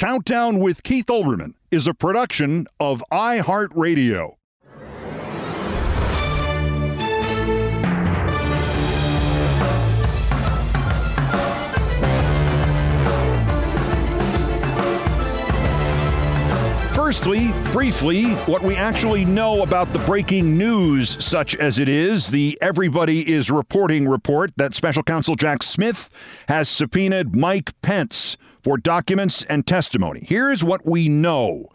Countdown with Keith Olbermann is a production of iHeartRadio. Firstly, briefly, what we actually know about the breaking news, such as it is, the Everybody is Reporting report that Special Counsel Jack Smith has subpoenaed Mike Pence for documents and testimony. Here's what we know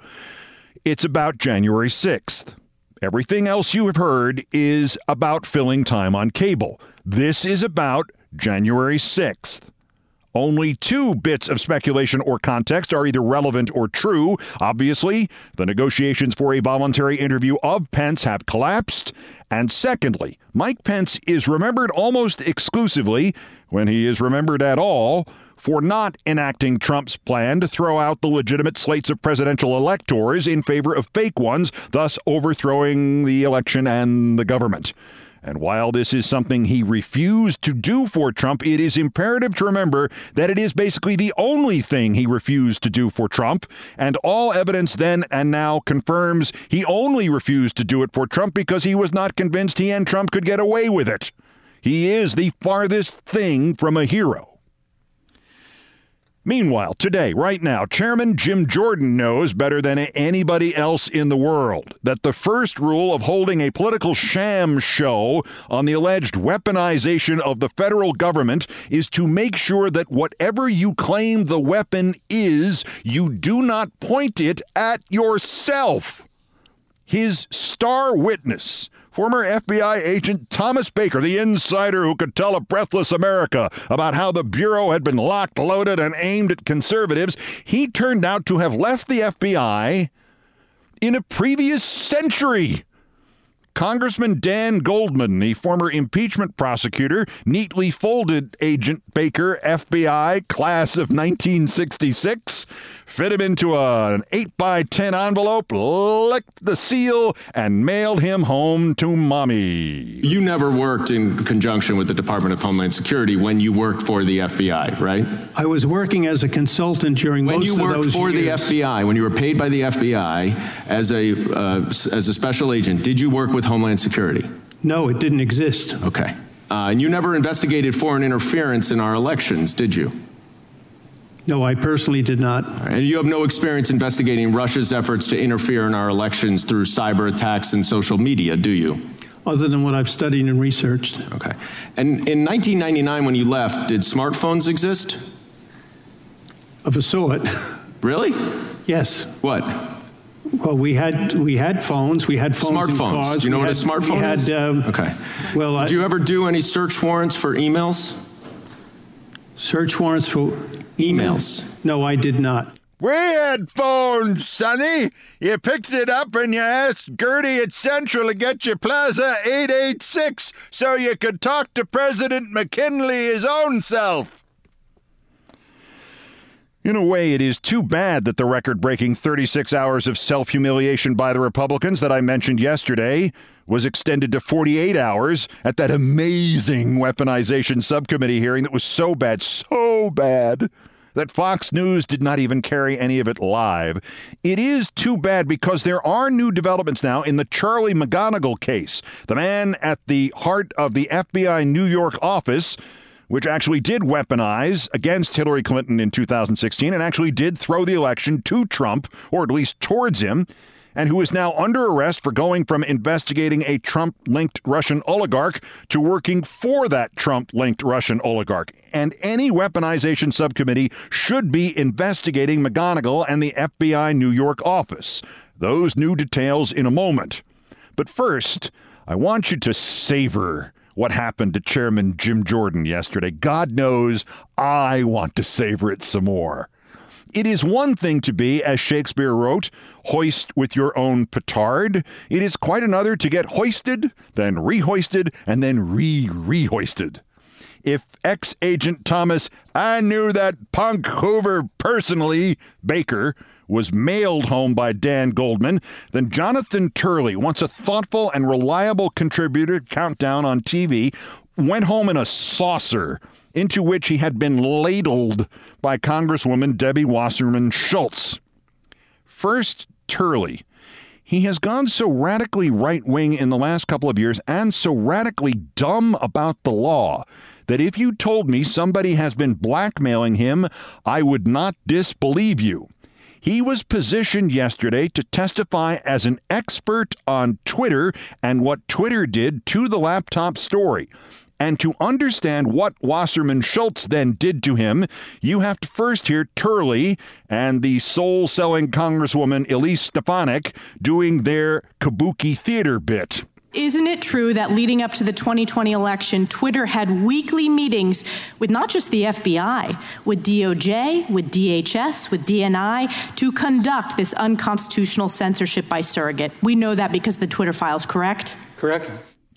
it's about January 6th. Everything else you have heard is about filling time on cable. This is about January 6th. Only two bits of speculation or context are either relevant or true. Obviously, the negotiations for a voluntary interview of Pence have collapsed. And secondly, Mike Pence is remembered almost exclusively, when he is remembered at all, for not enacting Trump's plan to throw out the legitimate slates of presidential electors in favor of fake ones, thus overthrowing the election and the government. And while this is something he refused to do for Trump, it is imperative to remember that it is basically the only thing he refused to do for Trump. And all evidence then and now confirms he only refused to do it for Trump because he was not convinced he and Trump could get away with it. He is the farthest thing from a hero. Meanwhile, today, right now, Chairman Jim Jordan knows better than anybody else in the world that the first rule of holding a political sham show on the alleged weaponization of the federal government is to make sure that whatever you claim the weapon is, you do not point it at yourself. His star witness, Former FBI agent Thomas Baker, the insider who could tell a breathless America about how the Bureau had been locked, loaded, and aimed at conservatives, he turned out to have left the FBI in a previous century. Congressman Dan Goldman, the former impeachment prosecutor, neatly folded Agent Baker, FBI, class of 1966, fit him into an 8 by 10 envelope, licked the seal, and mailed him home to mommy. You never worked in conjunction with the Department of Homeland Security when you worked for the FBI, right? I was working as a consultant during when most of those When you worked for years. the FBI, when you were paid by the FBI as a uh, as a special agent, did you work with Homeland Security? No, it didn't exist. Okay. Uh, and you never investigated foreign interference in our elections, did you? No, I personally did not. And you have no experience investigating Russia's efforts to interfere in our elections through cyber attacks and social media, do you? Other than what I've studied and researched. Okay. And in 1999, when you left, did smartphones exist? Of a sort. Really? Yes. What? Well, we had we had phones. We had phones. Smartphones. cars. Do you know we what had, a smartphone we had, is? um, okay. Well, Did I- you ever do any search warrants for emails? search warrants for Emails. No, I did not. We had phones, Sonny. You picked it up and you asked Gertie at Central to get you Plaza 886 so you could talk to President McKinley his own self. In a way, it is too bad that the record breaking 36 hours of self humiliation by the Republicans that I mentioned yesterday was extended to 48 hours at that amazing weaponization subcommittee hearing that was so bad, so bad, that Fox News did not even carry any of it live. It is too bad because there are new developments now in the Charlie McGonigal case, the man at the heart of the FBI New York office which actually did weaponize against Hillary Clinton in 2016 and actually did throw the election to Trump, or at least towards him, and who is now under arrest for going from investigating a Trump linked Russian oligarch to working for that Trump linked Russian oligarch. And any weaponization subcommittee should be investigating McGonigal and the FBI New York office. Those new details in a moment. But first, I want you to savor what happened to Chairman Jim Jordan yesterday. God knows I want to savor it some more. It is one thing to be, as Shakespeare wrote, hoist with your own petard. It is quite another to get hoisted, then rehoisted, and then re rehoisted. If ex agent Thomas, I knew that punk Hoover personally, Baker, was mailed home by Dan Goldman, then Jonathan Turley, once a thoughtful and reliable contributor to Countdown on TV, went home in a saucer into which he had been ladled by Congresswoman Debbie Wasserman Schultz. First, Turley. He has gone so radically right wing in the last couple of years and so radically dumb about the law that if you told me somebody has been blackmailing him, I would not disbelieve you. He was positioned yesterday to testify as an expert on Twitter and what Twitter did to the laptop story. And to understand what Wasserman Schultz then did to him, you have to first hear Turley and the soul selling Congresswoman Elise Stefanik doing their kabuki theater bit. Isn't it true that leading up to the 2020 election, Twitter had weekly meetings with not just the FBI, with DOJ, with DHS, with DNI to conduct this unconstitutional censorship by surrogate? We know that because the Twitter files, correct? Correct.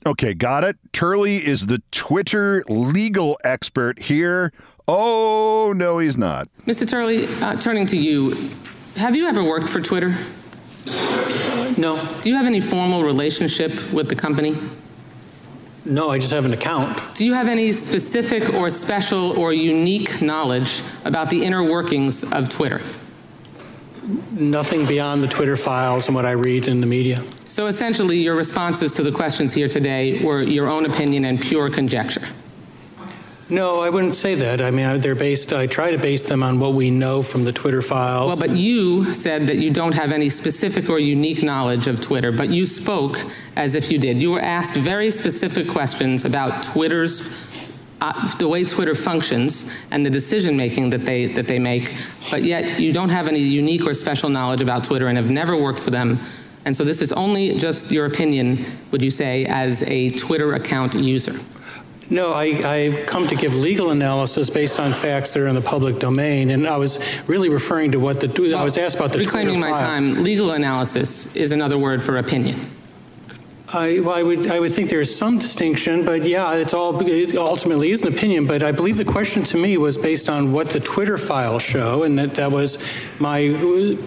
Okay, got it. Turley is the Twitter legal expert here. Oh, no, he's not. Mr. Turley, uh, turning to you, have you ever worked for Twitter? No, Do you have any formal relationship with the company? no, I just have an account. Do you have any specific or special or unique knowledge about the inner workings of Twitter? Nothing beyond the Twitter files and what I read in the media. So essentially, your responses to the questions here today were your own opinion and pure conjecture. No, I wouldn't say that. I mean, they're based, I try to base them on what we know from the Twitter files. Well, but you said that you don't have any specific or unique knowledge of Twitter, but you spoke as if you did. You were asked very specific questions about Twitter's uh, the way Twitter functions and the decision making that they that they make, but yet you don't have any unique or special knowledge about Twitter and have never worked for them. And so this is only just your opinion, would you say, as a Twitter account user? No, I, I've come to give legal analysis based on facts that are in the public domain, and I was really referring to what the, I was asked about the Twitter Reclaiming my time, legal analysis is another word for opinion. I, well, I would, I would think there's some distinction, but yeah, it's all, it ultimately is an opinion, but I believe the question to me was based on what the Twitter files show, and that, that was my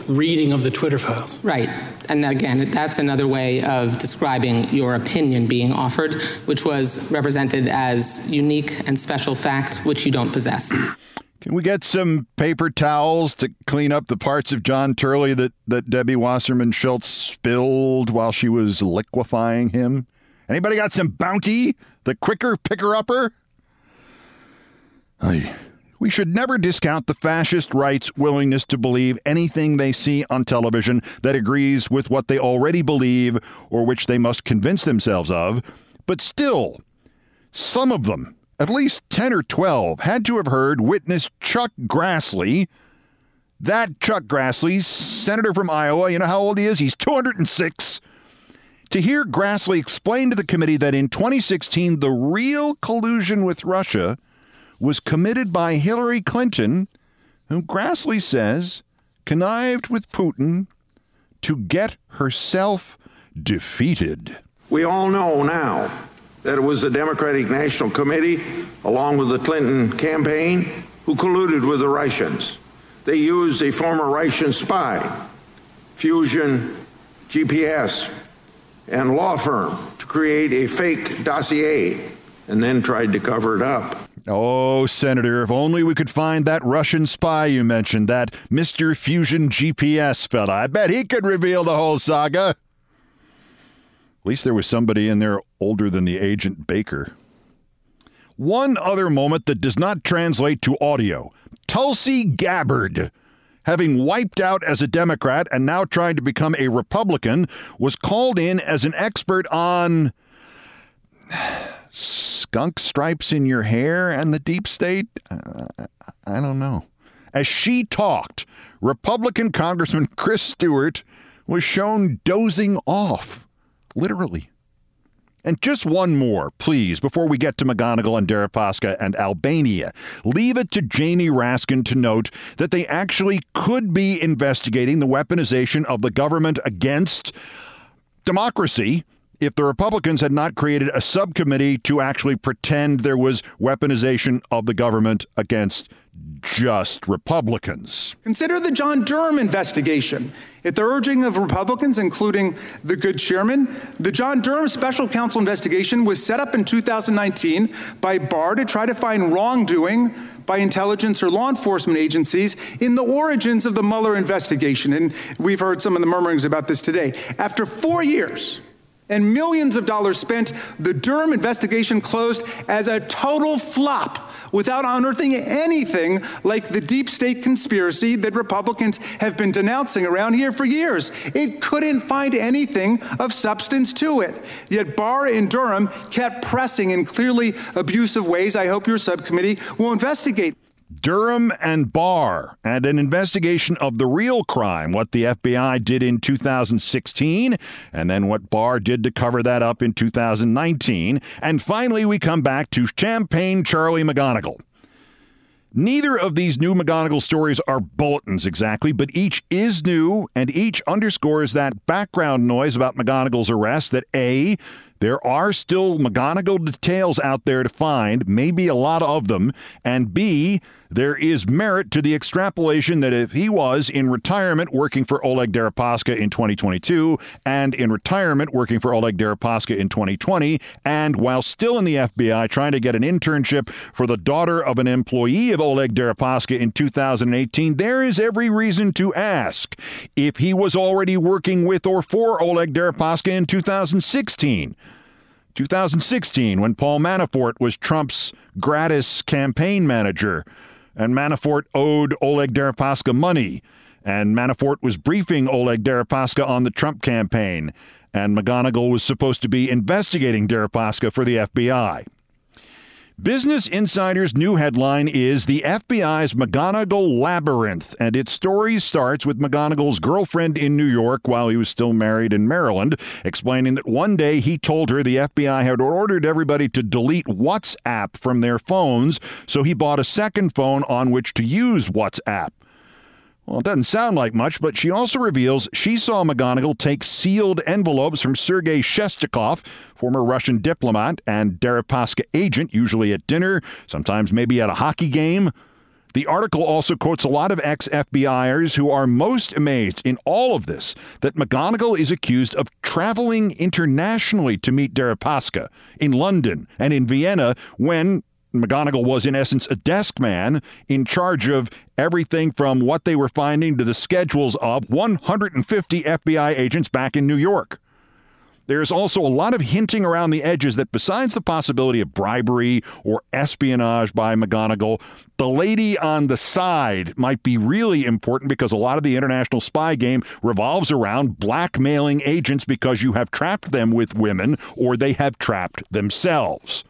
reading of the Twitter files. Right. And again, that's another way of describing your opinion being offered, which was represented as unique and special fact, which you don't possess. Can we get some paper towels to clean up the parts of John Turley that, that Debbie Wasserman Schultz spilled while she was liquefying him? Anybody got some bounty? The quicker picker upper? We should never discount the fascist right's willingness to believe anything they see on television that agrees with what they already believe or which they must convince themselves of. But still, some of them, at least 10 or 12, had to have heard witness Chuck Grassley That Chuck Grassley, senator from Iowa, you know how old he is? He's 206. To hear Grassley explain to the committee that in 2016, the real collusion with Russia was committed by Hillary Clinton, who Grassley says connived with Putin to get herself defeated. We all know now that it was the Democratic National Committee, along with the Clinton campaign, who colluded with the Russians. They used a former Russian spy, Fusion GPS, and law firm to create a fake dossier and then tried to cover it up. Oh, Senator, if only we could find that Russian spy you mentioned, that Mr. Fusion GPS fella. I bet he could reveal the whole saga. At least there was somebody in there older than the agent Baker. One other moment that does not translate to audio Tulsi Gabbard, having wiped out as a Democrat and now trying to become a Republican, was called in as an expert on skunk stripes in your hair and the deep state? Uh, I don't know. As she talked, Republican Congressman Chris Stewart was shown dozing off, literally. And just one more, please, before we get to McGonigal and Deripaska and Albania. Leave it to Jamie Raskin to note that they actually could be investigating the weaponization of the government against democracy if the Republicans had not created a subcommittee to actually pretend there was weaponization of the government against just Republicans. Consider the John Durham investigation. At the urging of Republicans, including the good chairman, the John Durham special counsel investigation was set up in 2019 by Barr to try to find wrongdoing by intelligence or law enforcement agencies in the origins of the Mueller investigation. And we've heard some of the murmurings about this today. After four years, and millions of dollars spent, the Durham investigation closed as a total flop without unearthing anything like the deep state conspiracy that Republicans have been denouncing around here for years. It couldn't find anything of substance to it. Yet Barr and Durham kept pressing in clearly abusive ways. I hope your subcommittee will investigate. Durham and Barr, and an investigation of the real crime, what the FBI did in 2016, and then what Barr did to cover that up in 2019. And finally, we come back to Champagne Charlie McGonigal. Neither of these new McGonigal stories are bulletins exactly, but each is new and each underscores that background noise about McGonigal's arrest that A, there are still McGonigal details out there to find, maybe a lot of them, and B, there is merit to the extrapolation that if he was in retirement working for Oleg Deripaska in 2022 and in retirement working for Oleg Deripaska in 2020, and while still in the FBI trying to get an internship for the daughter of an employee of Oleg Deripaska in 2018, there is every reason to ask if he was already working with or for Oleg Deripaska in 2016. 2016, when Paul Manafort was Trump's gratis campaign manager and Manafort owed Oleg Deripaska money, and Manafort was briefing Oleg Deripaska on the Trump campaign, and McGonigal was supposed to be investigating Deripaska for the FBI. Business Insider's new headline is The FBI's McGonigal Labyrinth, and its story starts with McGonigal's girlfriend in New York while he was still married in Maryland, explaining that one day he told her the FBI had ordered everybody to delete WhatsApp from their phones, so he bought a second phone on which to use WhatsApp. Well, it doesn't sound like much, but she also reveals she saw McGonigal take sealed envelopes from Sergei Shestakov, former Russian diplomat and Deripaska agent, usually at dinner, sometimes maybe at a hockey game. The article also quotes a lot of ex FBIers who are most amazed in all of this that McGonigal is accused of traveling internationally to meet Deripaska in London and in Vienna when McGonigal was, in essence, a desk man in charge of everything from what they were finding to the schedules of 150 FBI agents back in New York. There's also a lot of hinting around the edges that, besides the possibility of bribery or espionage by McGonigal, the lady on the side might be really important because a lot of the international spy game revolves around blackmailing agents because you have trapped them with women or they have trapped themselves.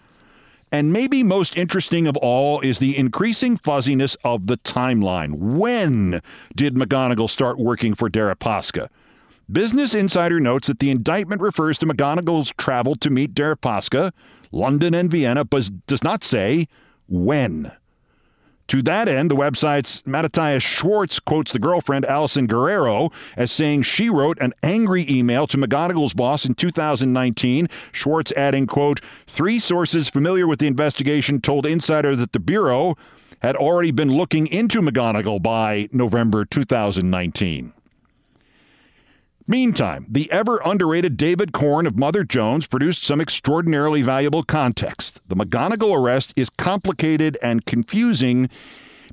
And maybe most interesting of all is the increasing fuzziness of the timeline. When did McGonigal start working for Deripaska? Business Insider notes that the indictment refers to McGonigal's travel to meet Deripaska, London and Vienna, but does not say when. To that end, the website's Matthias Schwartz quotes the girlfriend, Allison Guerrero, as saying she wrote an angry email to McGonigal's boss in 2019. Schwartz adding, quote, three sources familiar with the investigation told Insider that the Bureau had already been looking into McGonigal by November 2019. Meantime, the ever underrated David Corn of Mother Jones produced some extraordinarily valuable context. The McGonigal arrest is complicated and confusing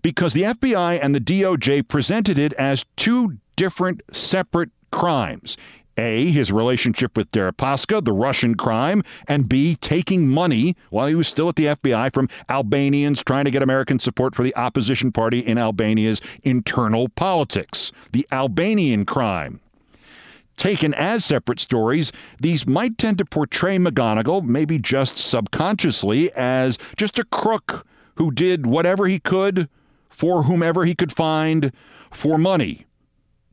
because the FBI and the DOJ presented it as two different separate crimes. A, his relationship with Deripaska, the Russian crime, and B, taking money while he was still at the FBI from Albanians trying to get American support for the opposition party in Albania's internal politics. The Albanian crime. Taken as separate stories, these might tend to portray McGonigal, maybe just subconsciously, as just a crook who did whatever he could for whomever he could find for money.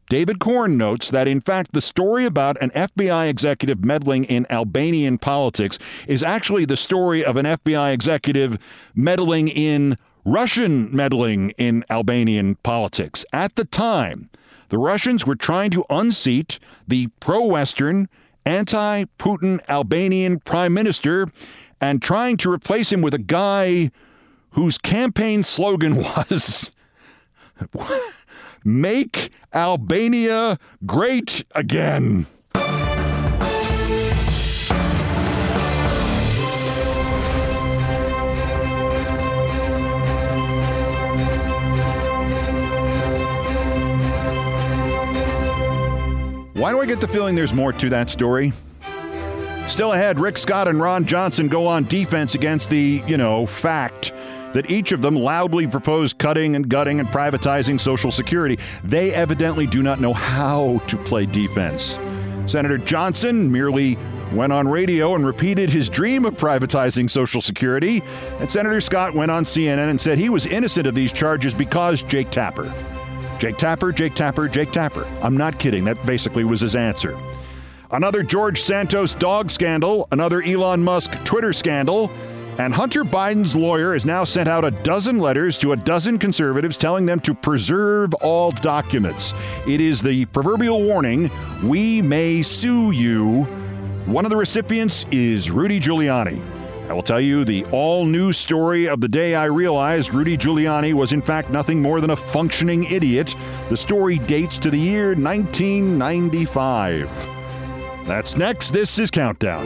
David Corn notes that, in fact, the story about an FBI executive meddling in Albanian politics is actually the story of an FBI executive meddling in Russian meddling in Albanian politics. At the time, the Russians were trying to unseat the pro Western, anti Putin Albanian prime minister and trying to replace him with a guy whose campaign slogan was Make Albania Great Again. Why do I get the feeling there's more to that story? Still ahead, Rick Scott and Ron Johnson go on defense against the, you know, fact that each of them loudly proposed cutting and gutting and privatizing Social Security. They evidently do not know how to play defense. Senator Johnson merely went on radio and repeated his dream of privatizing Social Security. And Senator Scott went on CNN and said he was innocent of these charges because Jake Tapper. Jake Tapper, Jake Tapper, Jake Tapper. I'm not kidding. That basically was his answer. Another George Santos dog scandal, another Elon Musk Twitter scandal, and Hunter Biden's lawyer has now sent out a dozen letters to a dozen conservatives telling them to preserve all documents. It is the proverbial warning we may sue you. One of the recipients is Rudy Giuliani. I will tell you the all new story of the day I realized Rudy Giuliani was, in fact, nothing more than a functioning idiot. The story dates to the year 1995. That's next. This is Countdown.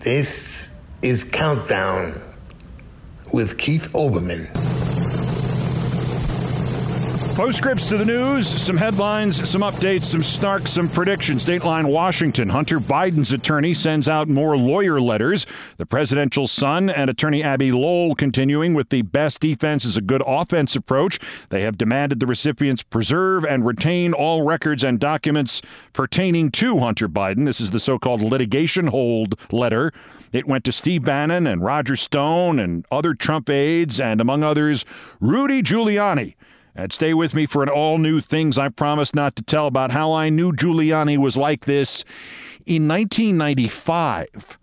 This is Countdown with Keith Olbermann. Postscripts to the news, some headlines, some updates, some snark, some predictions. Dateline Washington. Hunter Biden's attorney sends out more lawyer letters. The presidential son and attorney Abbe Lowell continuing with the best defense is a good offense approach. They have demanded the recipients preserve and retain all records and documents pertaining to Hunter Biden. This is the so called litigation hold letter. It went to Steve Bannon and Roger Stone and other Trump aides, and among others, Rudy Giuliani. And stay with me for an all new things I promised not to tell about how I knew Giuliani was like this in 1995.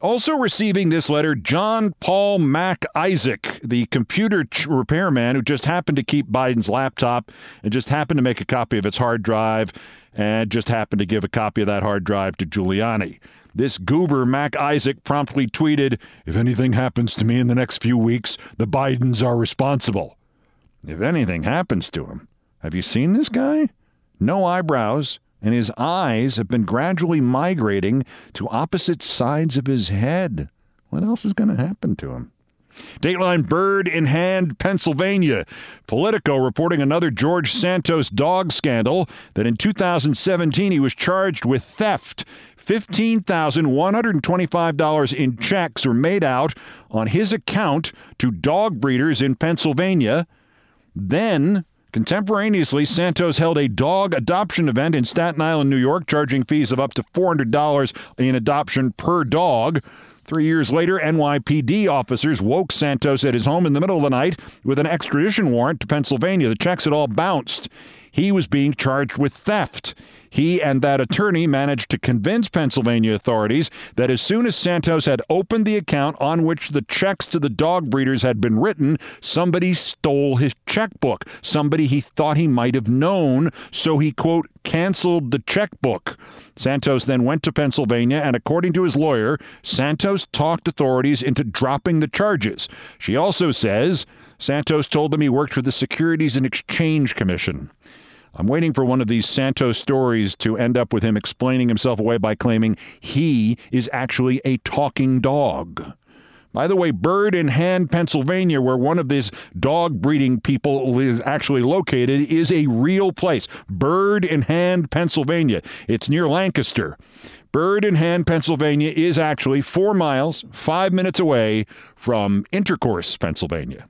Also receiving this letter, John Paul Mac Isaac, the computer repairman who just happened to keep Biden's laptop and just happened to make a copy of its hard drive and just happened to give a copy of that hard drive to Giuliani. This goober, Mac Isaac, promptly tweeted If anything happens to me in the next few weeks, the Bidens are responsible. If anything happens to him, have you seen this guy? No eyebrows, and his eyes have been gradually migrating to opposite sides of his head. What else is going to happen to him? Dateline Bird in Hand, Pennsylvania. Politico reporting another George Santos dog scandal that in 2017 he was charged with theft. $15,125 in checks were made out on his account to dog breeders in Pennsylvania. Then, contemporaneously, Santos held a dog adoption event in Staten Island, New York, charging fees of up to $400 in adoption per dog. Three years later, NYPD officers woke Santos at his home in the middle of the night with an extradition warrant to Pennsylvania. The checks had all bounced. He was being charged with theft. He and that attorney managed to convince Pennsylvania authorities that as soon as Santos had opened the account on which the checks to the dog breeders had been written, somebody stole his checkbook. Somebody he thought he might have known, so he, quote, canceled the checkbook. Santos then went to Pennsylvania, and according to his lawyer, Santos talked authorities into dropping the charges. She also says Santos told them he worked for the Securities and Exchange Commission. I'm waiting for one of these Santos stories to end up with him explaining himself away by claiming he is actually a talking dog. By the way, Bird in Hand, Pennsylvania, where one of these dog breeding people is actually located, is a real place. Bird in Hand, Pennsylvania. It's near Lancaster. Bird in Hand, Pennsylvania is actually four miles, five minutes away from Intercourse, Pennsylvania.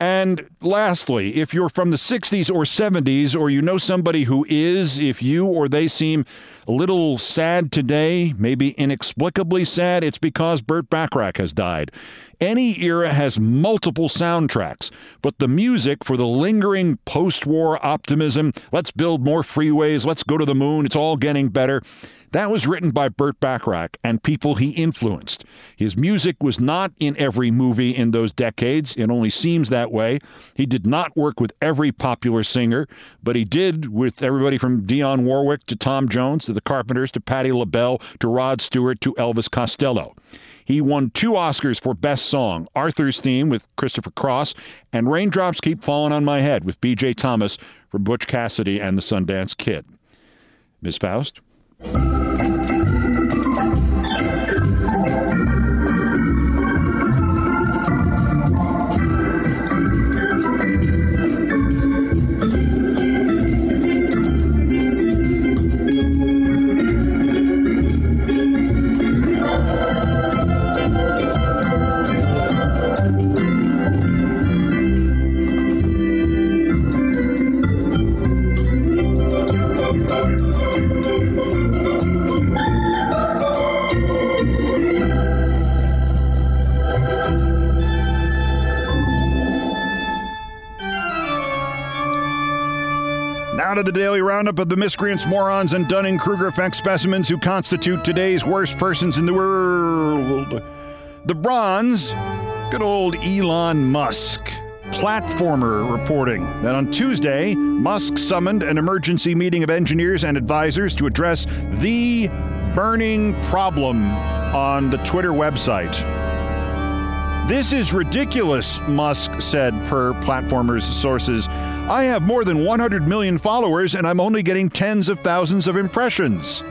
And lastly, if you're from the 60s or 70s, or you know somebody who is, if you or they seem a little sad today, maybe inexplicably sad, it's because Burt Bacharach has died. Any era has multiple soundtracks, but the music for the lingering post war optimism let's build more freeways, let's go to the moon, it's all getting better that was written by Burt Bacharach and people he influenced. His music was not in every movie in those decades. It only seems that way. He did not work with every popular singer, but he did with everybody from Dionne Warwick to Tom Jones to the Carpenters to Patti LaBelle to Rod Stewart to Elvis Costello. He won two Oscars for Best Song Arthur's Theme with Christopher Cross and Raindrops Keep Falling on My Head with B.J. Thomas for Butch Cassidy and the Sundance Kid. Ms. Faust? Of the daily roundup of the miscreants, morons, and Dunning Kruger effect specimens who constitute today's worst persons in the world. The bronze, good old Elon Musk. Platformer reporting that on Tuesday, Musk summoned an emergency meeting of engineers and advisors to address the burning problem on the Twitter website. This is ridiculous, Musk said per Platformer's sources. I have more than 100 million followers and I'm only getting tens of thousands of impressions.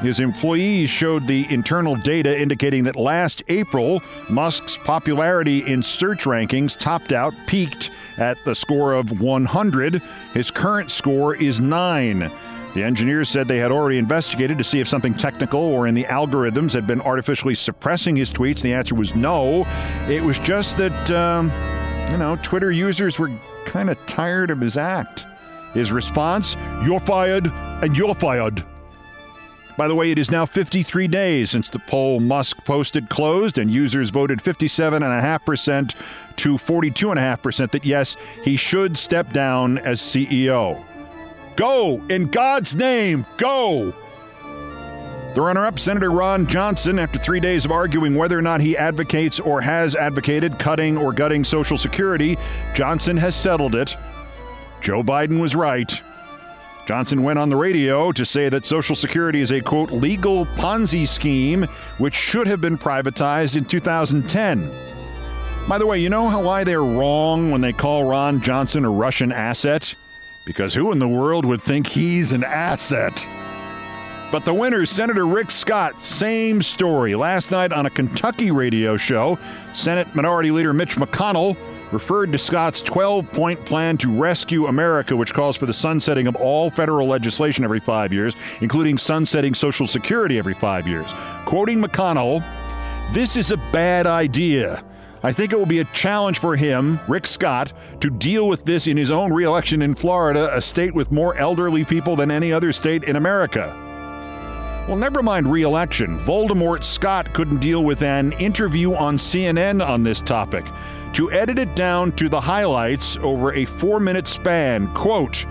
His employees showed the internal data indicating that last April, Musk's popularity in search rankings topped out, peaked at the score of 100. His current score is 9. The engineers said they had already investigated to see if something technical or in the algorithms had been artificially suppressing his tweets. The answer was no. It was just that, um, you know, Twitter users were kind of tired of his act. His response You're fired, and you're fired. By the way, it is now 53 days since the poll Musk posted closed, and users voted 57.5% to 42.5% that yes, he should step down as CEO. Go! In God's name, go! The runner up, Senator Ron Johnson, after three days of arguing whether or not he advocates or has advocated cutting or gutting Social Security, Johnson has settled it. Joe Biden was right. Johnson went on the radio to say that Social Security is a quote legal Ponzi scheme which should have been privatized in 2010. By the way, you know how why they're wrong when they call Ron Johnson a Russian asset? Because who in the world would think he's an asset? But the winner, Senator Rick Scott, same story. Last night on a Kentucky radio show, Senate Minority Leader Mitch McConnell referred to Scott's 12 point plan to rescue America, which calls for the sunsetting of all federal legislation every five years, including sunsetting Social Security every five years. Quoting McConnell, this is a bad idea. I think it will be a challenge for him, Rick Scott, to deal with this in his own reelection in Florida, a state with more elderly people than any other state in America. Well, never mind reelection. Voldemort Scott couldn't deal with an interview on CNN on this topic. To edit it down to the highlights over a four minute span, quote,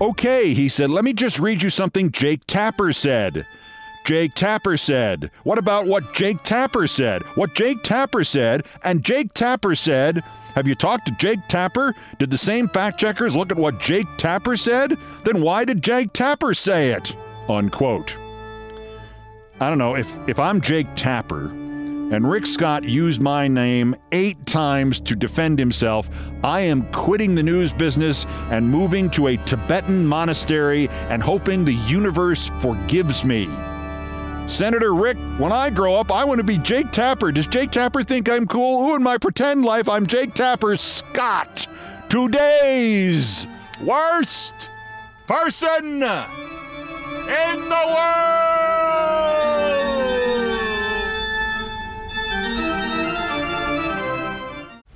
Okay, he said, let me just read you something Jake Tapper said. Jake Tapper said. What about what Jake Tapper said? What Jake Tapper said, and Jake Tapper said, have you talked to Jake Tapper? Did the same fact checkers look at what Jake Tapper said? Then why did Jake Tapper say it? Unquote. I don't know if if I'm Jake Tapper and Rick Scott used my name 8 times to defend himself, I am quitting the news business and moving to a Tibetan monastery and hoping the universe forgives me. Senator Rick, when I grow up, I want to be Jake Tapper. Does Jake Tapper think I'm cool? Ooh, in my pretend life, I'm Jake Tapper Scott. Today's worst person in the world. Gol!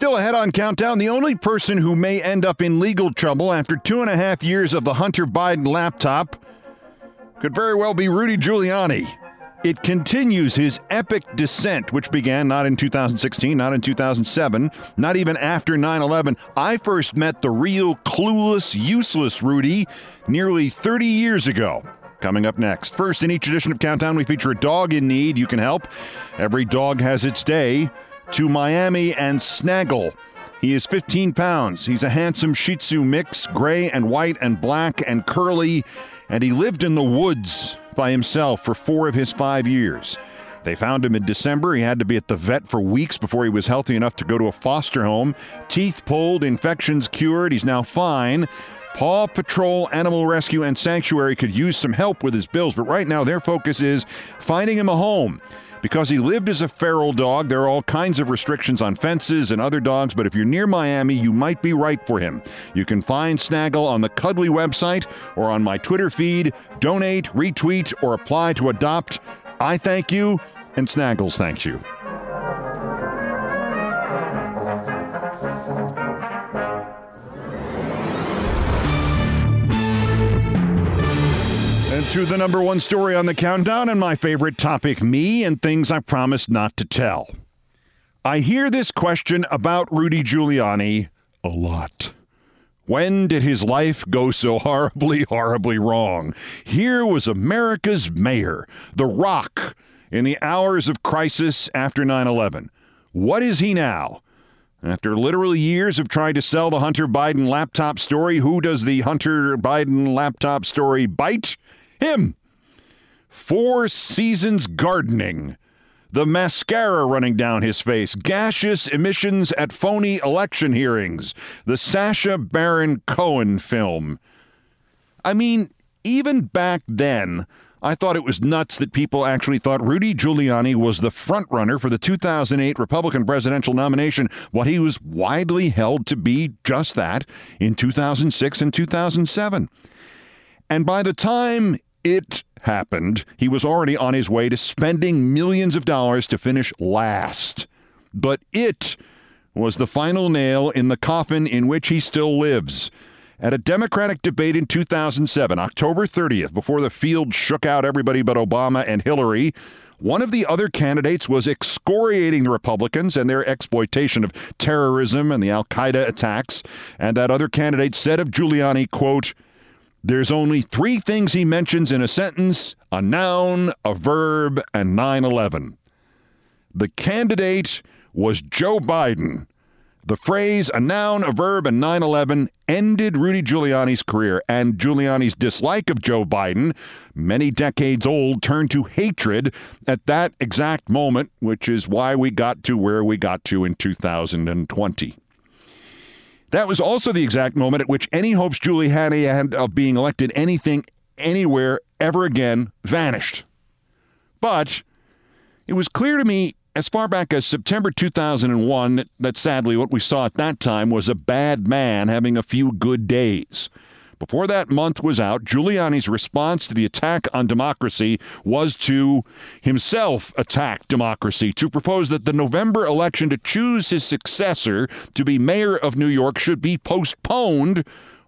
Still ahead on Countdown, the only person who may end up in legal trouble after two and a half years of the Hunter Biden laptop could very well be Rudy Giuliani. It continues his epic descent, which began not in 2016, not in 2007, not even after 9 11. I first met the real clueless, useless Rudy nearly 30 years ago. Coming up next. First, in each edition of Countdown, we feature a dog in need. You can help. Every dog has its day to Miami and Snaggle. He is 15 pounds. He's a handsome Shih Tzu mix, gray and white and black and curly, and he lived in the woods by himself for four of his five years. They found him in December. He had to be at the vet for weeks before he was healthy enough to go to a foster home. Teeth pulled, infections cured. He's now fine. Paw Patrol, Animal Rescue, and Sanctuary could use some help with his bills, but right now their focus is finding him a home. Because he lived as a feral dog, there are all kinds of restrictions on fences and other dogs, but if you're near Miami, you might be right for him. You can find Snaggle on the Cuddly website or on my Twitter feed. Donate, retweet, or apply to adopt. I thank you, and Snaggles thanks you. To the number one story on the countdown and my favorite topic me and things I promised not to tell. I hear this question about Rudy Giuliani a lot. When did his life go so horribly, horribly wrong? Here was America's mayor, the rock, in the hours of crisis after 9 11. What is he now? After literally years of trying to sell the Hunter Biden laptop story, who does the Hunter Biden laptop story bite? Him. Four seasons gardening. The mascara running down his face, gaseous emissions at phony election hearings, the Sacha Baron Cohen film. I mean, even back then, I thought it was nuts that people actually thought Rudy Giuliani was the frontrunner for the 2008 Republican presidential nomination, what he was widely held to be just that in 2006 and 2007. And by the time it happened, he was already on his way to spending millions of dollars to finish last. But it was the final nail in the coffin in which he still lives. At a Democratic debate in 2007, October 30th, before the field shook out everybody but Obama and Hillary, one of the other candidates was excoriating the Republicans and their exploitation of terrorism and the Al Qaeda attacks. And that other candidate said of Giuliani, quote, there's only three things he mentions in a sentence a noun, a verb, and 9 11. The candidate was Joe Biden. The phrase a noun, a verb, and 9 11 ended Rudy Giuliani's career, and Giuliani's dislike of Joe Biden, many decades old, turned to hatred at that exact moment, which is why we got to where we got to in 2020. That was also the exact moment at which any hopes Giuliani had of being elected anything, anywhere, ever again vanished. But it was clear to me as far back as September 2001 that sadly what we saw at that time was a bad man having a few good days. Before that month was out, Giuliani's response to the attack on democracy was to himself attack democracy, to propose that the November election to choose his successor to be mayor of New York should be postponed,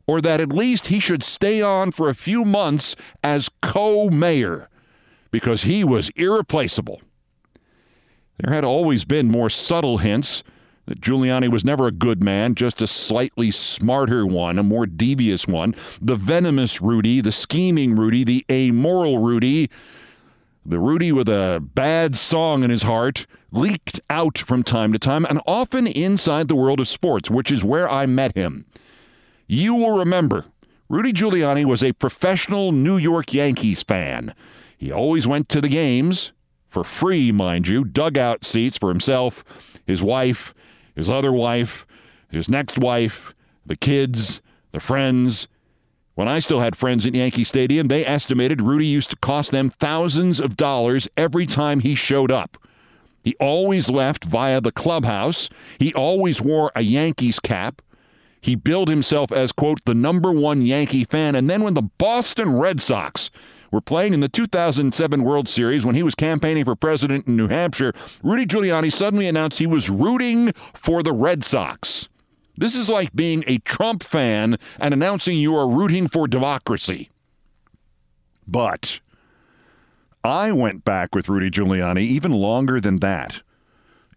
or that at least he should stay on for a few months as co mayor, because he was irreplaceable. There had always been more subtle hints that Giuliani was never a good man, just a slightly smarter one, a more devious one. The venomous Rudy, the scheming Rudy, the amoral Rudy, the Rudy with a bad song in his heart, leaked out from time to time, and often inside the world of sports, which is where I met him. You will remember, Rudy Giuliani was a professional New York Yankees fan. He always went to the games, for free, mind you, dugout seats for himself, his wife, his other wife, his next wife, the kids, the friends. When I still had friends at Yankee Stadium, they estimated Rudy used to cost them thousands of dollars every time he showed up. He always left via the clubhouse. He always wore a Yankees cap. He billed himself as, quote, the number one Yankee fan. And then when the Boston Red Sox were playing in the 2007 World Series when he was campaigning for president in New Hampshire, Rudy Giuliani suddenly announced he was rooting for the Red Sox. This is like being a Trump fan and announcing you are rooting for democracy. But I went back with Rudy Giuliani even longer than that.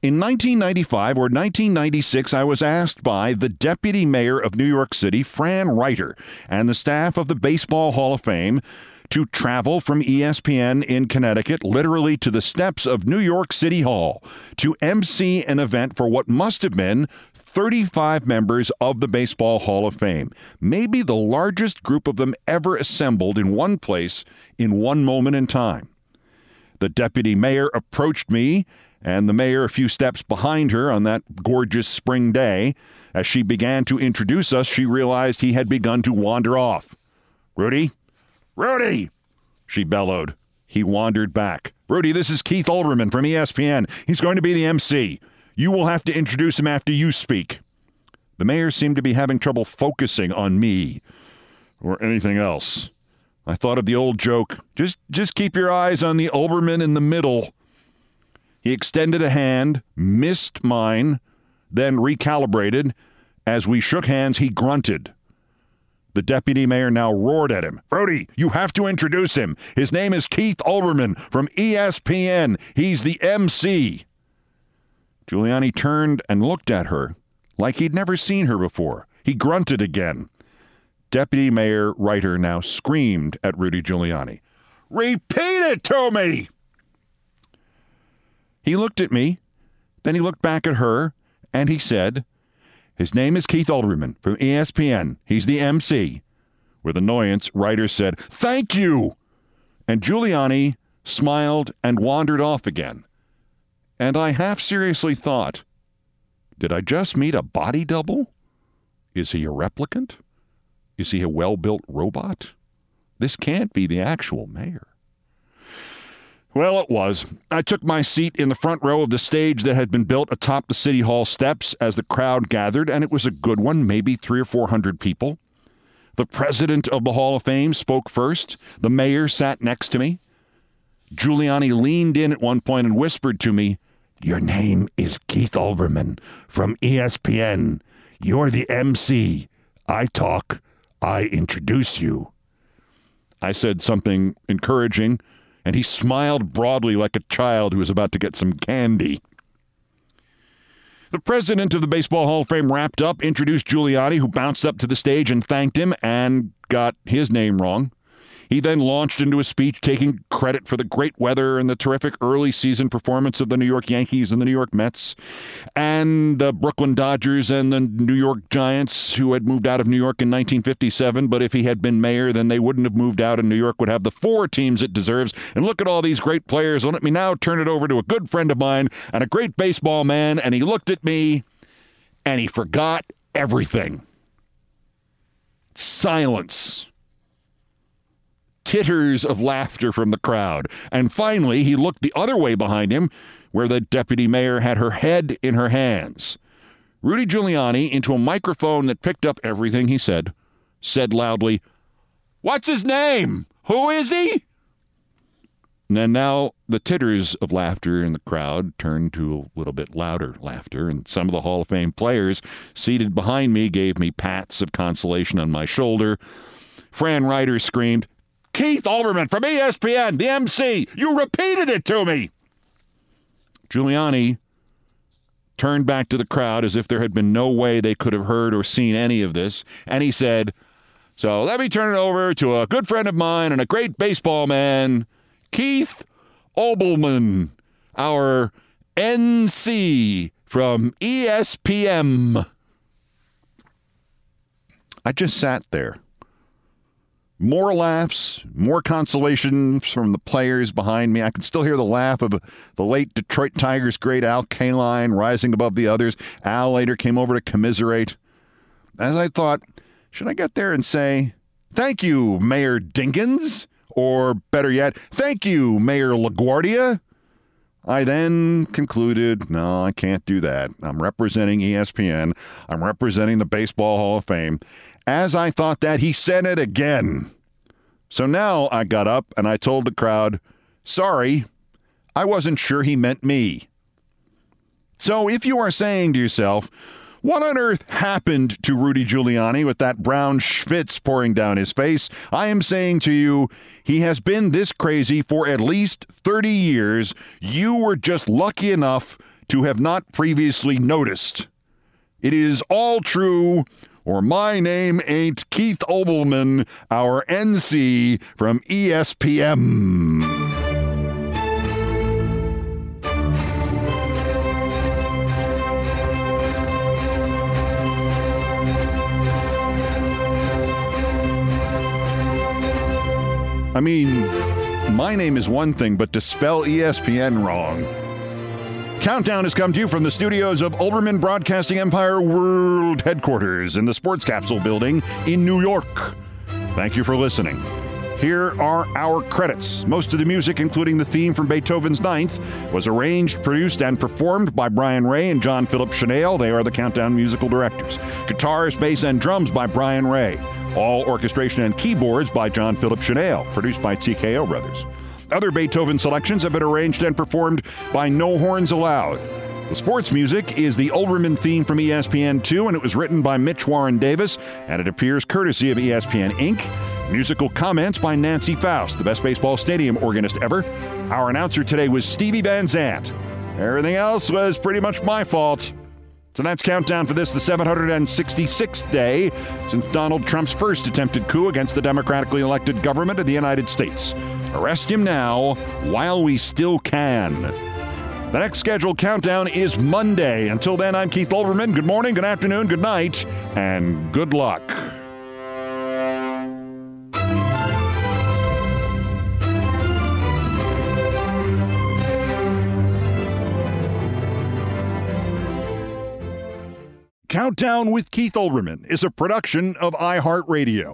In 1995 or 1996, I was asked by the deputy mayor of New York City, Fran Reiter, and the staff of the Baseball Hall of Fame to travel from ESPN in Connecticut literally to the steps of New York City Hall to MC an event for what must have been 35 members of the Baseball Hall of Fame, maybe the largest group of them ever assembled in one place in one moment in time. The deputy mayor approached me and the mayor a few steps behind her on that gorgeous spring day. As she began to introduce us, she realized he had begun to wander off. Rudy, Rudy! She bellowed. He wandered back. Rudy, this is Keith Olbermann from ESPN. He's going to be the MC. You will have to introduce him after you speak. The mayor seemed to be having trouble focusing on me or anything else. I thought of the old joke just, just keep your eyes on the Olbermann in the middle. He extended a hand, missed mine, then recalibrated. As we shook hands, he grunted. The deputy mayor now roared at him. Rudy, you have to introduce him. His name is Keith Olbermann from ESPN. He's the MC. Giuliani turned and looked at her like he'd never seen her before. He grunted again. Deputy Mayor Reiter now screamed at Rudy Giuliani. Repeat it to me! He looked at me, then he looked back at her, and he said, his name is Keith Olbermann from ESPN. He's the MC. With annoyance, Reiter said, Thank you! And Giuliani smiled and wandered off again. And I half seriously thought, Did I just meet a body double? Is he a replicant? Is he a well built robot? This can't be the actual mayor. Well, it was. I took my seat in the front row of the stage that had been built atop the City Hall steps as the crowd gathered, and it was a good one, maybe three or four hundred people. The president of the Hall of Fame spoke first. The mayor sat next to me. Giuliani leaned in at one point and whispered to me, Your name is Keith Olbermann from ESPN. You're the MC. I talk, I introduce you. I said something encouraging and he smiled broadly like a child who is about to get some candy. The president of the Baseball Hall of Fame wrapped up, introduced Giuliani, who bounced up to the stage and thanked him and got his name wrong. He then launched into a speech taking credit for the great weather and the terrific early season performance of the New York Yankees and the New York Mets and the Brooklyn Dodgers and the New York Giants, who had moved out of New York in 1957. But if he had been mayor, then they wouldn't have moved out, and New York would have the four teams it deserves. And look at all these great players. let me now turn it over to a good friend of mine and a great baseball man. And he looked at me and he forgot everything. Silence titters of laughter from the crowd. And finally, he looked the other way behind him, where the deputy mayor had her head in her hands. Rudy Giuliani, into a microphone that picked up everything he said, said loudly, What's his name? Who is he? And now the titters of laughter in the crowd turned to a little bit louder laughter, and some of the Hall of Fame players seated behind me gave me pats of consolation on my shoulder. Fran Reiter screamed, Keith Olbermann from ESPN, the MC. You repeated it to me. Giuliani turned back to the crowd as if there had been no way they could have heard or seen any of this, and he said, So let me turn it over to a good friend of mine and a great baseball man, Keith Olbermann, our NC from ESPN. I just sat there more laughs, more consolation from the players behind me. I can still hear the laugh of the late Detroit Tigers great Al Kaline rising above the others. Al later came over to commiserate. As I thought, should I get there and say, Thank you, Mayor Dinkins. Or better yet, thank you, Mayor LaGuardia. I then concluded, no, I can't do that. I'm representing ESPN. I'm representing the Baseball Hall of Fame. As I thought that, he said it again. So now I got up and I told the crowd, sorry, I wasn't sure he meant me. So if you are saying to yourself, what on earth happened to Rudy Giuliani with that brown schwitz pouring down his face? I am saying to you, he has been this crazy for at least 30 years. You were just lucky enough to have not previously noticed. It is all true, or my name ain't Keith Olbermann, our NC from ESPN. I mean, my name is one thing, but to spell ESPN wrong. Countdown has come to you from the studios of Olbermann Broadcasting Empire World Headquarters in the Sports Capsule Building in New York. Thank you for listening. Here are our credits. Most of the music, including the theme from Beethoven's Ninth, was arranged, produced, and performed by Brian Ray and John Philip Shenale. They are the Countdown musical directors. Guitars, bass, and drums by Brian Ray. All orchestration and keyboards by John Philip Shenale, produced by TKO Brothers. Other Beethoven selections have been arranged and performed by No Horns Allowed. The sports music is the Olbermann theme from ESPN2, and it was written by Mitch Warren Davis, and it appears courtesy of ESPN Inc. Musical comments by Nancy Faust, the best baseball stadium organist ever. Our announcer today was Stevie Van Zandt. Everything else was pretty much my fault. Tonight's countdown for this, the 766th day since Donald Trump's first attempted coup against the democratically elected government of the United States. Arrest him now while we still can. The next scheduled countdown is Monday. Until then, I'm Keith Olbermann. Good morning, good afternoon, good night, and good luck. Countdown with Keith Olbermann is a production of iHeartRadio.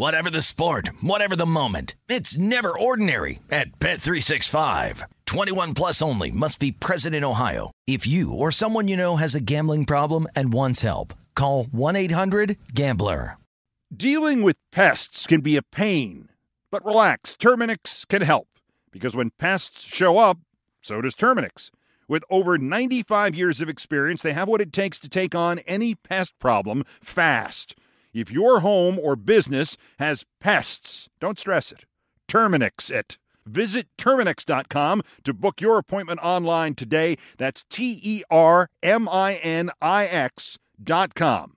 Whatever the sport, whatever the moment, it's never ordinary at Bet365. 21 plus only must be present in Ohio. If you or someone you know has a gambling problem and wants help, call 1-800-GAMBLER. Dealing with pests can be a pain, but relax, Terminix can help because when pests show up, so does Terminix. With over 95 years of experience, they have what it takes to take on any pest problem fast. If your home or business has pests, don't stress it. Terminix it. Visit Terminix.com to book your appointment online today. That's T E R M I N I X.com.